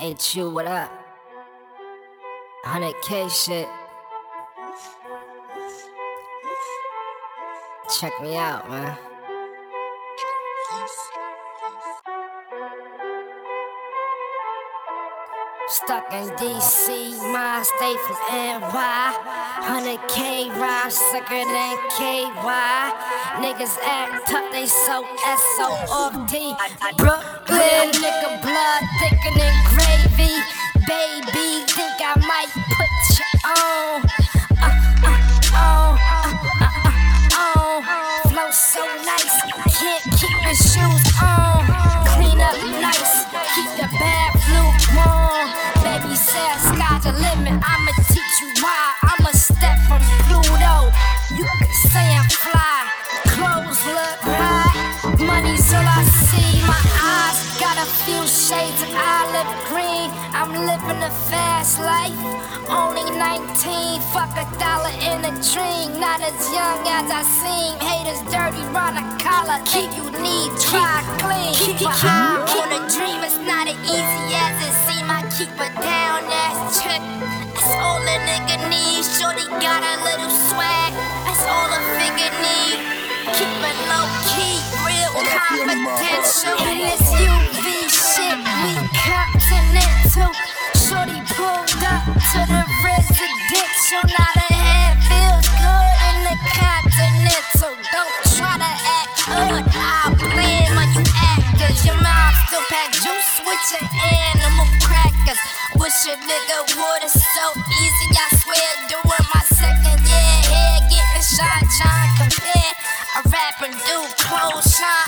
Ain't you what up? 100k shit. Check me out, man. Stuck in DC, my state from NY. 100k ride sicker than KY. Niggas act tough, they so S-O-F-T. Brooklyn, nigga, blood thicker than gravy. Baby, think I might put you on. Uh, uh, on, uh, uh, on. Flow so nice, can't keep your shoes on. Clean up nice, keep the bathroom warm. Baby said sky's the limit, I'ma teach you why. I'ma step from Pluto, you can say I'm fly. Clothes look right, money's all I see. My eyes got a few shades of olive green. I'm living a fast life, only 19. Fuck a dollar in a dream, not as young as I seem. Haters dirty, round a collar, keep you need dry clean. Keep it high got a little swag. That's all a figure need. Keep it low key, real confidential. And this UV shit, we continental. Shorty pulled up to the residential. Now the head feels good in the continental. Don't try to act hood. I'll blend when you act. Cause your mom still pack juice with your animal rapper do cold side.